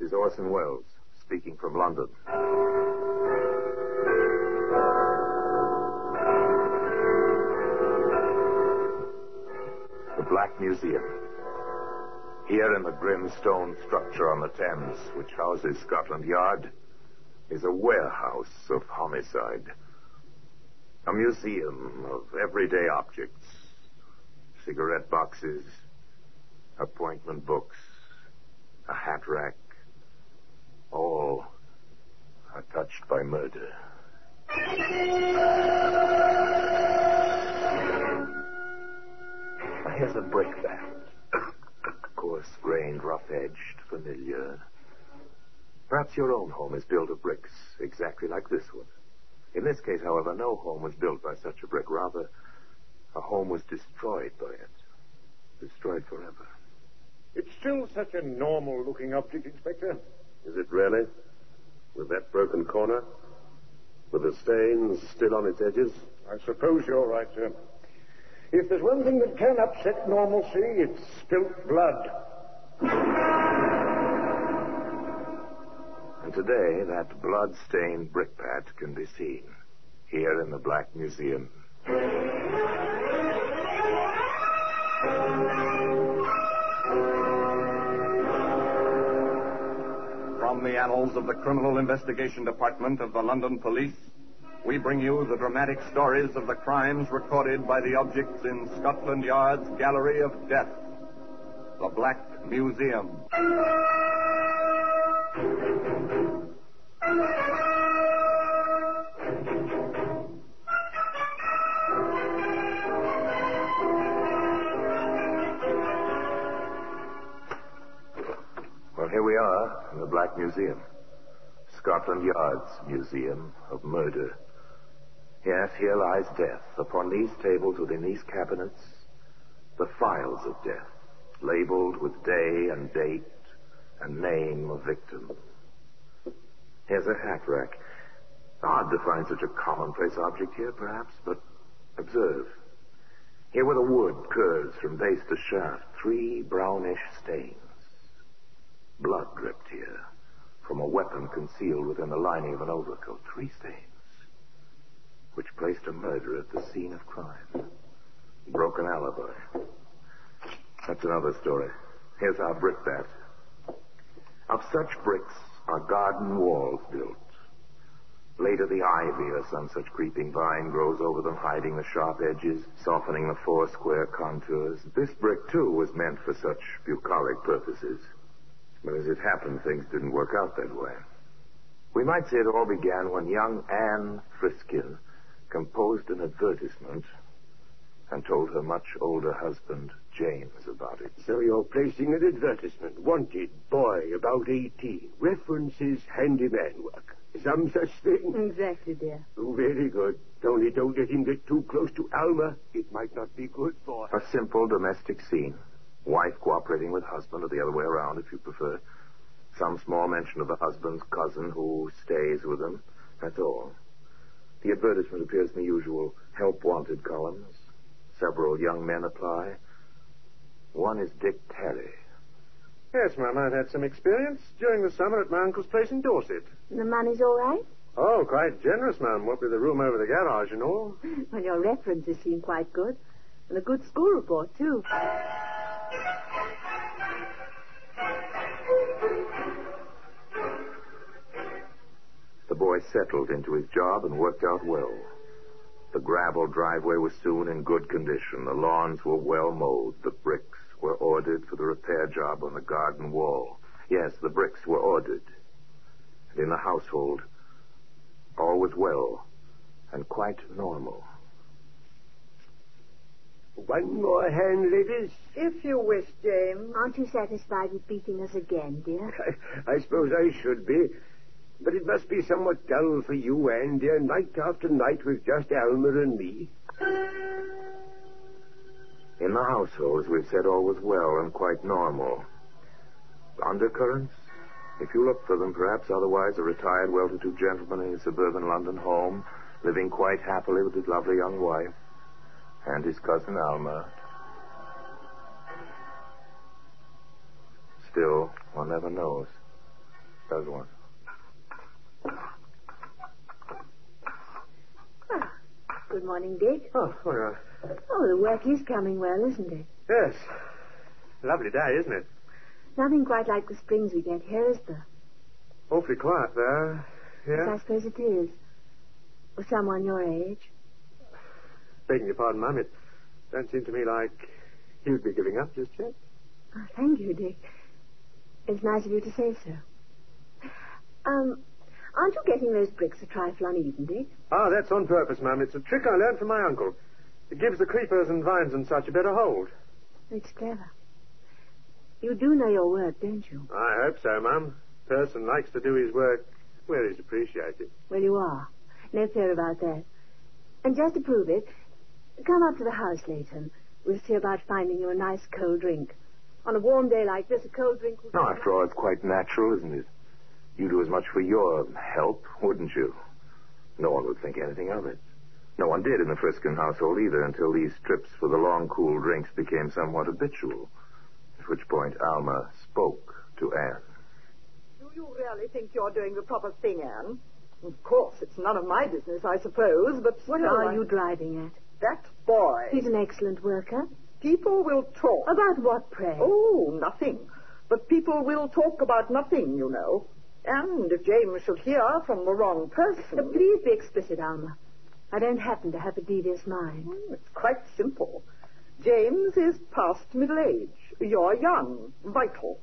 is Orson Welles, speaking from London. The Black Museum. Here in the grim stone structure on the Thames, which houses Scotland Yard, is a warehouse of homicide. A museum of everyday objects. Cigarette boxes, appointment books, a hat rack, Oh, all are touched by murder. Here's a brick bat. Coarse grained, rough edged, familiar. Perhaps your own home is built of bricks, exactly like this one. In this case, however, no home was built by such a brick. Rather, a home was destroyed by it. Destroyed forever. It's still such a normal looking object, Inspector. Is it really? With that broken corner? With the stains still on its edges? I suppose you're right, sir. If there's one thing that can upset normalcy, it's spilt blood. And today, that blood-stained brickbat can be seen here in the Black Museum. Annals of the Criminal Investigation Department of the London Police, we bring you the dramatic stories of the crimes recorded by the objects in Scotland Yard's Gallery of Death, the Black Museum. Well, here we are in the Black Museum. Scotland Yard's Museum of Murder. Yes, here lies death. Upon these tables within these cabinets, the files of death, labeled with day and date and name of victim. Here's a hat rack. Odd to find such a commonplace object here, perhaps, but observe. Here where the wood curves from base to shaft, three brownish stains. Blood dripped here from a weapon concealed within the lining of an overcoat. Three stains which placed a murderer at the scene of crime. Broken alibi. That's another story. Here's our brickbat. Of such bricks are garden walls built. Later, the ivy or some such creeping vine grows over them, hiding the sharp edges, softening the four square contours. This brick, too, was meant for such bucolic purposes. But as it happened, things didn't work out that way. We might say it all began when young Anne Friskin composed an advertisement and told her much older husband, James, about it. So you're placing an advertisement. Wanted, boy, about 18. References, handyman work. Some such thing? Exactly, dear. Oh, very good. Only don't let him get too close to Alma. It might not be good for her. A simple domestic scene. Wife cooperating with husband, or the other way around, if you prefer. Some small mention of the husband's cousin who stays with them. That's all. The advertisement appears in the usual help wanted columns. Several young men apply. One is Dick Terry. Yes, ma'am, I've had some experience during the summer at my uncle's place in Dorset. The money's all right? Oh, quite generous, ma'am. What with the room over the garage and all. Well, your references seem quite good. And a good school report, too. The boy settled into his job and worked out well. The gravel driveway was soon in good condition. The lawns were well mowed. The bricks were ordered for the repair job on the garden wall. Yes, the bricks were ordered. And in the household, all was well and quite normal. One more hand, ladies. If you wish, James. Aren't you satisfied with beating us again, dear? I, I suppose I should be. But it must be somewhat dull for you, Anne, dear, night after night with just Alma and me. In the household, as we've said, all was well and quite normal. Undercurrents? If you look for them, perhaps otherwise a retired, well-to-do gentleman in his suburban London home, living quite happily with his lovely young wife and his cousin Alma. Still, one never knows. Does one. Ah, good morning, Dick. Oh, right. Oh, the work is coming well, isn't it? Yes. Lovely day, isn't it? Nothing quite like the springs we get here, is there? Awfully quiet there. Yes, Yeah? I suppose it is. For someone your age. Begging your pardon, Mum, it don't seem to me like you'd be giving up just yet. Oh, thank you, Dick. It's nice of you to say so. Um, aren't you getting those bricks a trifle uneven, Dick? Ah, that's on purpose, Mum. It's a trick I learned from my uncle. It gives the creepers and vines and such a better hold. It's clever. You do know your work, don't you? I hope so, Mum. Person likes to do his work where he's appreciated. Well, you are. No fear about that. And just to prove it, come up to the house later and we'll see about finding you a nice cold drink. On a warm day like this, a cold drink would No, after all, it's quite natural, isn't it? You'd do as much for your help, wouldn't you? No one would think anything of it. No one did in the Friskin household either until these trips for the long, cool drinks became somewhat habitual. At which point Alma spoke to Anne. Do you really think you're doing the proper thing, Anne? Of course, it's none of my business, I suppose, but What still, are I- you driving at? That boy. He's an excellent worker. People will talk. About what, pray? Oh, nothing. But people will talk about nothing, you know. And if James should hear from the wrong person. Please be explicit, Alma. I don't happen to have a devious mind. Hmm, it's quite simple. James is past middle age. You're young, vital.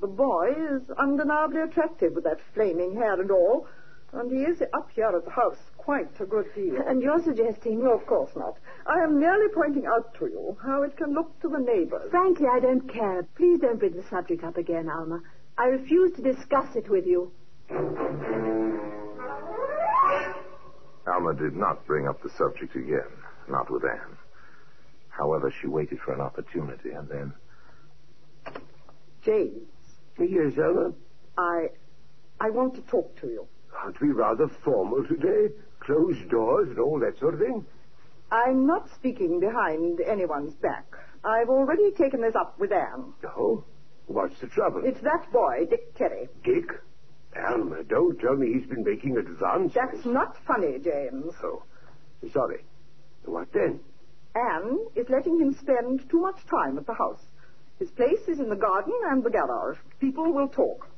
The boy is undeniably attractive with that flaming hair and all, and he is up here at the house quite a good deal. And you're suggesting... No, of course not. I am merely pointing out to you how it can look to the neighbors. Frankly, I don't care. Please don't bring the subject up again, Alma. I refuse to discuss it with you. Alma did not bring up the subject again, not with Anne. However, she waited for an opportunity and then. James, Yes, Alma? I, I want to talk to you. Aren't we rather formal today? Closed doors and all that sort of thing? I'm not speaking behind anyone's back. I've already taken this up with Anne. No. What's the trouble? It's that boy, Dick Terry. Dick? Alma, don't tell me he's been making advances. That's not funny, James. Oh, sorry. What then? Anne is letting him spend too much time at the house. His place is in the garden and the garage. People will talk.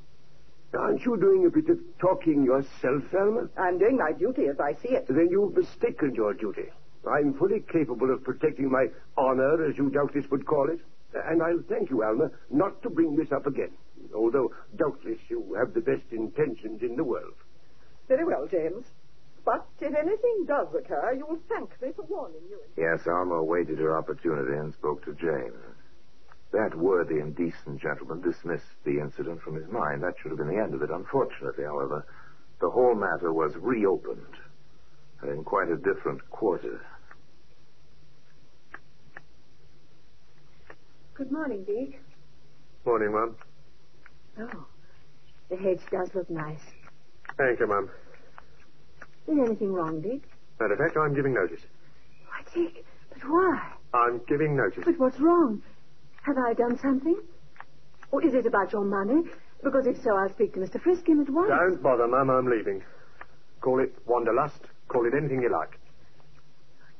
Aren't you doing a bit of talking yourself, Alma? I'm doing my duty as I see it. Then you've mistaken your duty. I'm fully capable of protecting my honor, as you doubtless would call it. And I'll thank you, Alma, not to bring this up again. Although doubtless you have the best intentions in the world. Very well, James. But if anything does occur, you will thank me for warning you. Yes, Alma awaited her opportunity and spoke to James. That worthy and decent gentleman dismissed the incident from his mind. That should have been the end of it. Unfortunately, however, the whole matter was reopened, and in quite a different quarter. Good morning, Dick. Morning, Mum. Oh, the hedge does look nice. Thank you, Mum. Is anything wrong, Dick? Matter of fact, I'm giving notice. Why, Dick, but why? I'm giving notice. But what's wrong? Have I done something? Or is it about your money? Because if so, I'll speak to Mr. Friskin at once. Don't bother, Mum. I'm leaving. Call it wanderlust. Call it anything you like.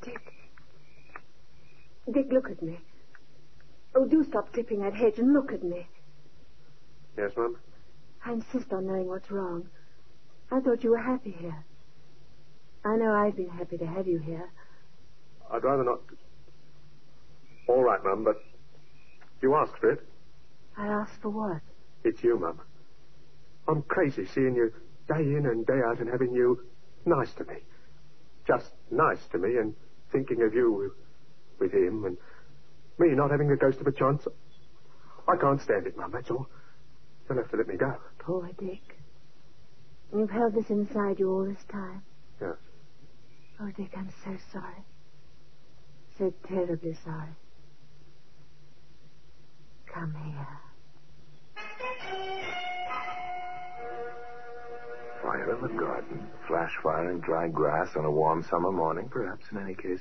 Dick. Dick, look at me. Oh, do stop clipping that hedge and look at me. Yes, Mum? I insist on knowing what's wrong. I thought you were happy here. I know I've been happy to have you here. I'd rather not. All right, Mum, but you asked for it. I asked for what? It's you, Mum. I'm crazy seeing you day in and day out and having you nice to me. Just nice to me and thinking of you with, him and me not having the ghost of a chance. I can't stand it, Mum, that's all. You'll have to let me go. Poor Dick. You've held this inside you all this time. Yes. Oh, Dick, I'm so sorry. So terribly sorry. Come here. Fire in the garden, flash fire in dry grass on a warm summer morning, perhaps in any case.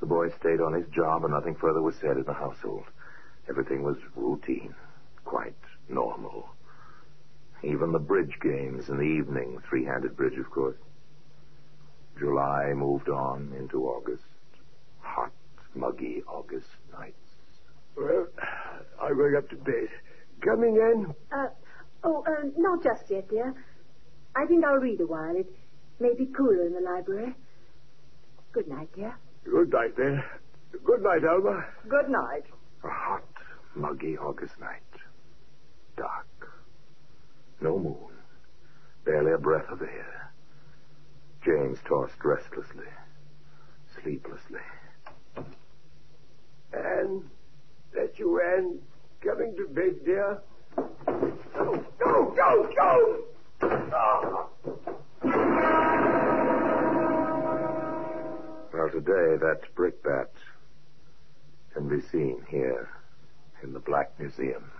The boy stayed on his job and nothing further was said in the household. Everything was routine, quite normal. Even the bridge games in the evening, three-handed bridge, of course. July moved on into August. Hot, muggy August nights. Well, I'm going up to bed. Coming, Anne? Uh, oh, uh, not just yet, dear. I think I'll read a while. It may be cooler in the library. Good night, dear. Good night, then. Good night, Alma. Good night. A hot, muggy August night. Dark. No moon. Barely a breath of air. James tossed restlessly, sleeplessly. Anne, that you, Anne, coming to bed, dear? Go, go, go, go! Ah. Well, today that brickbat can be seen here in the Black Museum.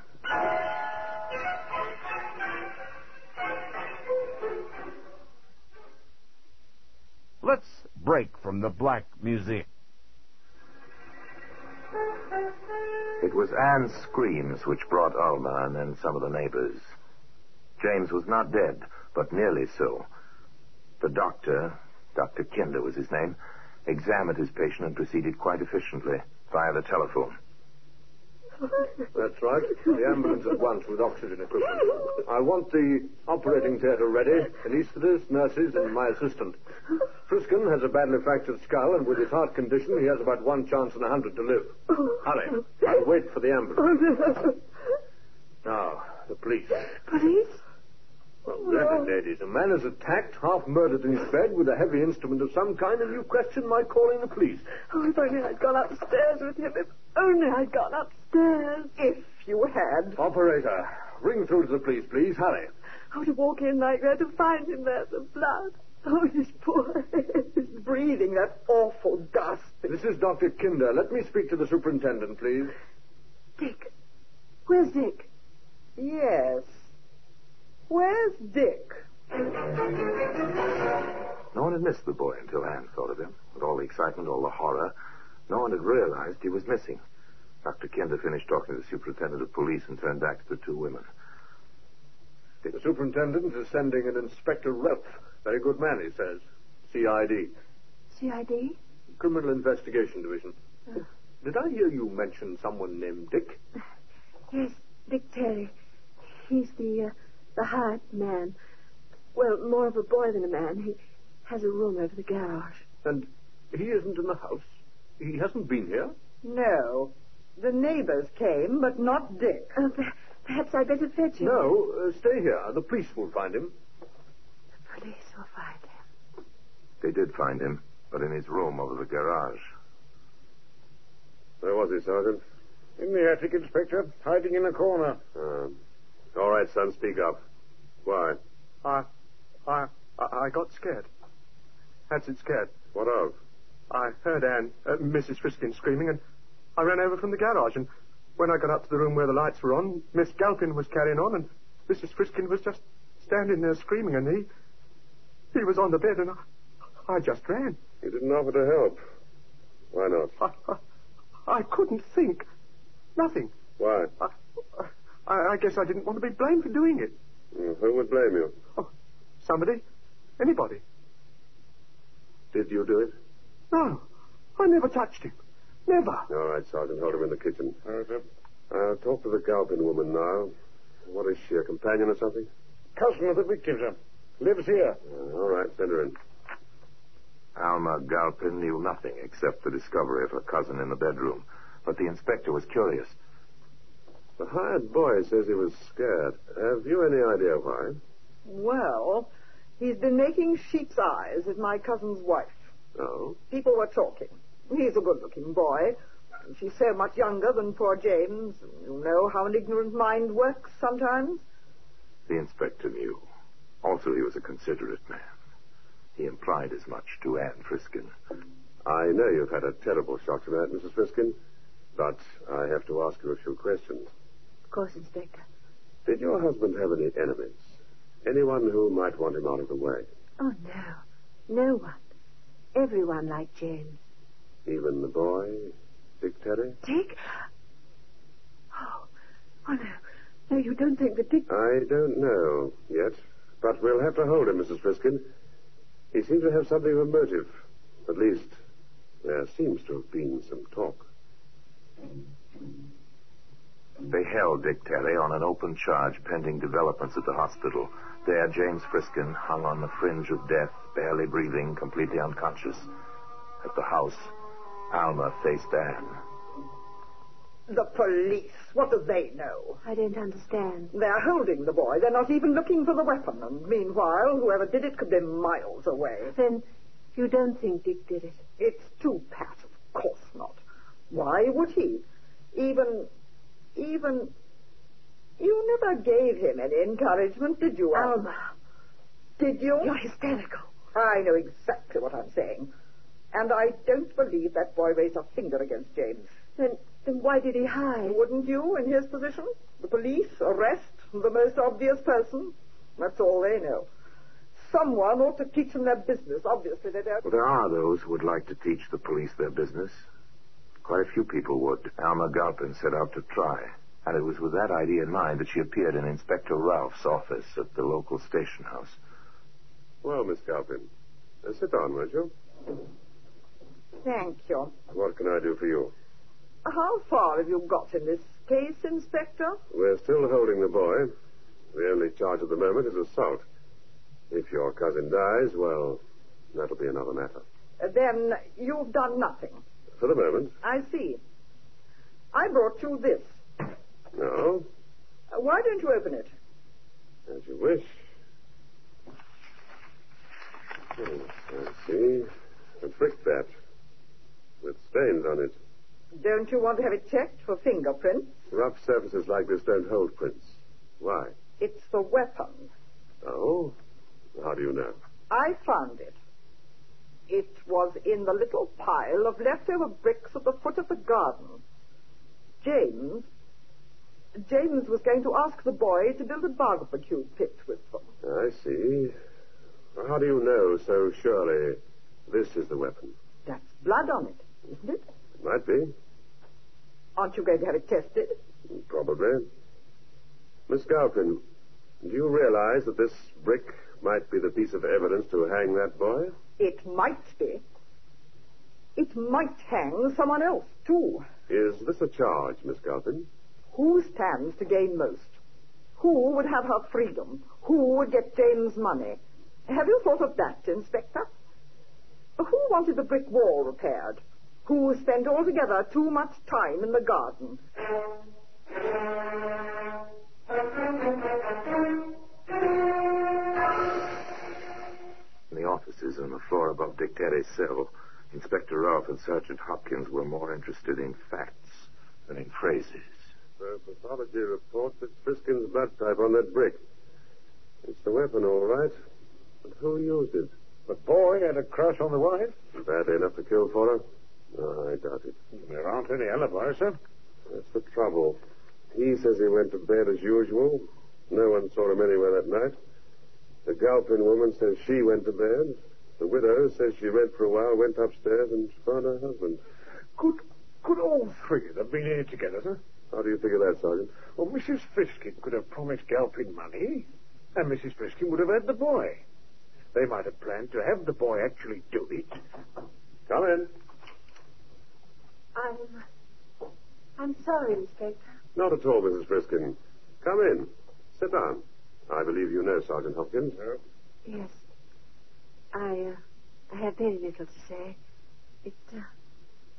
Let's break from the Black Museum. It was Anne's screams which brought Alma and then some of the neighbors. James was not dead, but nearly so. The doctor, Dr. Kinder was his name, examined his patient and proceeded quite efficiently via the telephone. That's right. The ambulance at once with oxygen equipment. I want the operating theatre ready, an anaesthetist, nurses, and my assistant. Friskin has a badly fractured skull, and with his heart condition, he has about one chance in a hundred to live. Hurry. I'll wait for the ambulance. Now, the police. Police? Well, ladies, a man is attacked, half murdered in his bed with a heavy instrument of some kind, and you question my calling the police. Oh, if only I'd gone upstairs with him. If only I'd gone upstairs. If you had. Operator, ring through to the police, please. Hurry. Oh, to walk in like that, to find him there, the blood. Oh, his poor head. He's breathing that awful dust. This is Dr. Kinder. Let me speak to the superintendent, please. Dick. Where's Dick? Yes. Where's Dick? No one had missed the boy until Anne thought of him. With all the excitement, all the horror, no one had realized he was missing. Dr. Kinder finished talking to the superintendent of police and turned back to the two women. The superintendent is sending an Inspector Relf. Very good man, he says. CID. CID? Criminal Investigation Division. Did I hear you mention someone named Dick? Yes, Dick Terry. He's the, uh, the hired man. Well, more of a boy than a man. He has a room over the garage. And he isn't in the house? He hasn't been here? No. The neighbors came, but not Dick. Uh, per- perhaps I'd better fetch him. No, uh, stay here. The police will find him. The police will find him. They did find him, but in his room over the garage. Where was he, Sergeant? In the attic, Inspector, hiding in a corner. Um, all right, son, speak up. Why? I, I, I got scared. That's it, scared. What of? I heard Anne, uh, Mrs. Friskin screaming, and I ran over from the garage. And when I got up to the room where the lights were on, Miss Galpin was carrying on, and Mrs. Friskin was just standing there screaming, and he, he was on the bed, and I, I just ran. You didn't offer to help. Why not? I, I, I couldn't think. Nothing. Why? I, I, I guess I didn't want to be blamed for doing it. Mm, Who would blame you? Oh, somebody, anybody. Did you do it? No, I never touched him. Never. All right, Sergeant. Hold him in the kitchen. All right, sir. I'll talk to the Galpin woman now. What is she, a companion or something? Cousin of the victim, sir. Lives here. Uh, all right, send her in. Alma Galpin knew nothing except the discovery of her cousin in the bedroom. But the inspector was curious. The hired boy says he was scared. Have you any idea why? Well, he's been making sheep's eyes at my cousin's wife. No. People were talking. He's a good-looking boy. She's so much younger than poor James. You know how an ignorant mind works sometimes. The inspector knew. Also, he was a considerate man. He implied as much to Anne Friskin. I know you've had a terrible shock tonight, Mrs. Friskin, but I have to ask you a few questions. Of course, Inspector. Did your husband have any enemies? Anyone who might want him out of the way? Oh, no. No one. Everyone liked James. Even the boy, Dick Terry? Dick? Oh, oh no. No, you don't think that Dick... I don't know yet, but we'll have to hold him, Mrs. Friskin. He seems to have something of a motive. At least, there seems to have been some talk. They held Dick Terry on an open charge pending developments at the hospital. There, James Friskin hung on the fringe of death, barely breathing, completely unconscious. At the house, Alma faced Anne. The police. What do they know? I don't understand. They're holding the boy. They're not even looking for the weapon. And meanwhile, whoever did it could be miles away. Then you don't think Dick did it? It's too pat. Of course not. Why would he? Even, even, you never gave him any encouragement, did you, Alma? Did you? You're hysterical. I know exactly what I'm saying. And I don't believe that boy raised a finger against James. Then, then why did he hide? Wouldn't you, in his position? The police, arrest, the most obvious person. That's all they know. Someone ought to teach them their business. Obviously, they don't. Well, there are those who would like to teach the police their business. Quite a few people would. Alma Galpin set out to try. And it was with that idea in mind that she appeared in Inspector Ralph's office at the local station house. Well, Miss Galpin, uh, sit down, won't you? Thank you. What can I do for you? How far have you got in this case, Inspector? We're still holding the boy. The only charge at the moment is assault. If your cousin dies, well, that'll be another matter. Uh, then you've done nothing. For the moment, I see. I brought you this. no. Uh, why don't you open it? As you wish. Oh, I see. A brick brickbat with stains on it. Don't you want to have it checked for fingerprints? Rough surfaces like this don't hold prints. Why? It's the weapon. Oh? How do you know? I found it. It was in the little pile of leftover bricks at the foot of the garden. James. James was going to ask the boy to build a barbecue pit with them. I see. How do you know so surely this is the weapon? That's blood on it, isn't it? It Might be. Aren't you going to have it tested? Probably. Miss Galpin, do you realize that this brick might be the piece of evidence to hang that boy? It might be. It might hang someone else, too. Is this a charge, Miss Galpin? Who stands to gain most? Who would have her freedom? Who would get James' money? Have you thought of that, Inspector? Who wanted the brick wall repaired? Who spent altogether too much time in the garden? Offices on the floor above Dick Terry's cell, Inspector Ralph and Sergeant Hopkins were more interested in facts than in phrases. The pathology report puts Friskin's blood type on that brick. It's the weapon, all right. But who used it? The boy had a crush on the wife? Badly enough to kill for her? No, I doubt it. There aren't any alibis, sir. That's the trouble. He says he went to bed as usual. No one saw him anywhere that night. The Galpin woman says she went to bed. The widow says she read for a while, went upstairs, and found her husband. Could could all three of them been in it together, sir? How do you figure that, Sergeant? Well, Mrs. Friskin could have promised Galpin money, and Mrs. Friskin would have had the boy. They might have planned to have the boy actually do it. Come in. I'm. I'm sorry, Inspector. Not at all, Mrs. Friskin. Come in. Sit down. I believe you know Sergeant Hopkins. Yes. I, uh, I have very little to say. It, uh,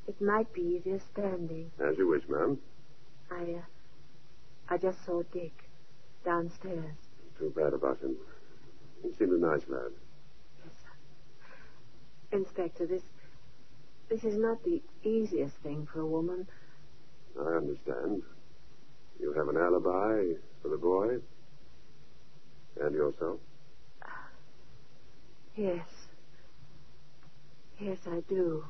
it might be easier standing. As you wish, ma'am. I, uh, I just saw Dick downstairs. Too bad about him. He seemed a nice lad. Yes, sir. Inspector, this, this is not the easiest thing for a woman. I understand. You have an alibi for the boy and yourself. Yes. Yes, I do.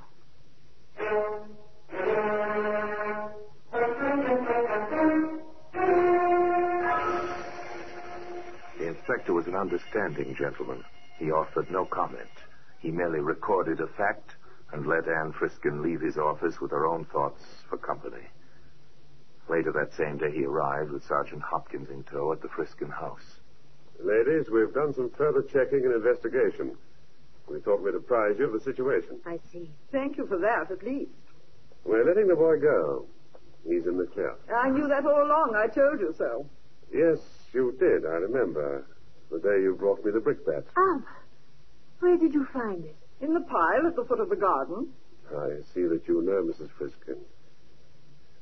The inspector was an understanding gentleman. He offered no comment. He merely recorded a fact and let Anne Friskin leave his office with her own thoughts for company. Later that same day, he arrived with Sergeant Hopkins in tow at the Friskin house. Ladies, we've done some further checking and investigation. We thought we'd apprise you of the situation. I see. Thank you for that, at least. We're letting the boy go. He's in the clear. I knew that all along. I told you so. Yes, you did, I remember. The day you brought me the brickbat. Ah, where did you find it? In the pile at the foot of the garden. I see that you know, Mrs. Friskin.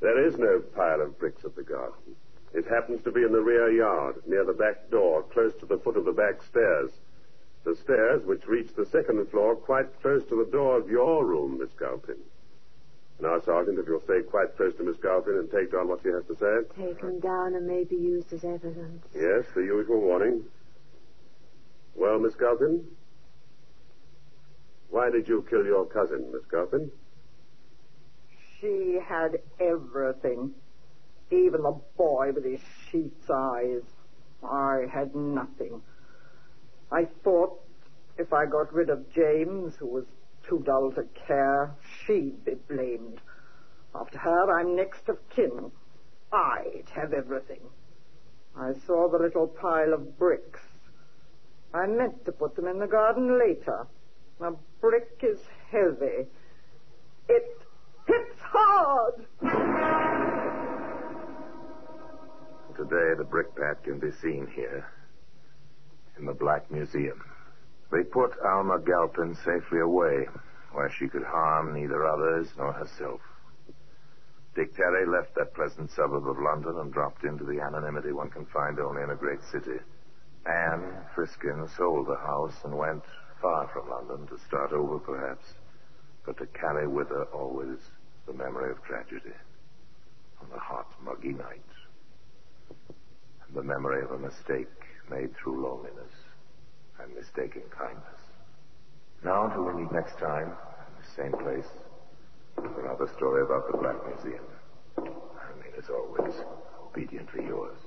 There is no pile of bricks at the garden. It happens to be in the rear yard, near the back door, close to the foot of the back stairs. The stairs which reach the second floor quite close to the door of your room, Miss Galpin. Now, Sergeant, if you'll stay quite close to Miss Galpin and take down what she has to say. Taken down and may be used as evidence. Yes, the usual warning. Well, Miss Galpin? Why did you kill your cousin, Miss Galpin? She had everything. Even the boy with his sheep's eyes. I had nothing. I thought if I got rid of James, who was too dull to care, she'd be blamed. After her, I'm next of kin. I'd have everything. I saw the little pile of bricks. I meant to put them in the garden later. A brick is heavy. It hits hard. Today, the brickbat can be seen here in the Black Museum. They put Alma Galpin safely away, where she could harm neither others nor herself. Dick Terry left that pleasant suburb of London and dropped into the anonymity one can find only in a great city. Anne Friskin sold the house and went far from London to start over, perhaps, but to carry with her always the memory of tragedy on the hot, muggy night, and the memory of a mistake made through loneliness and mistaken kindness. Now, until we meet next time, in the same place, with another story about the Black Museum. I remain, as always, obediently yours.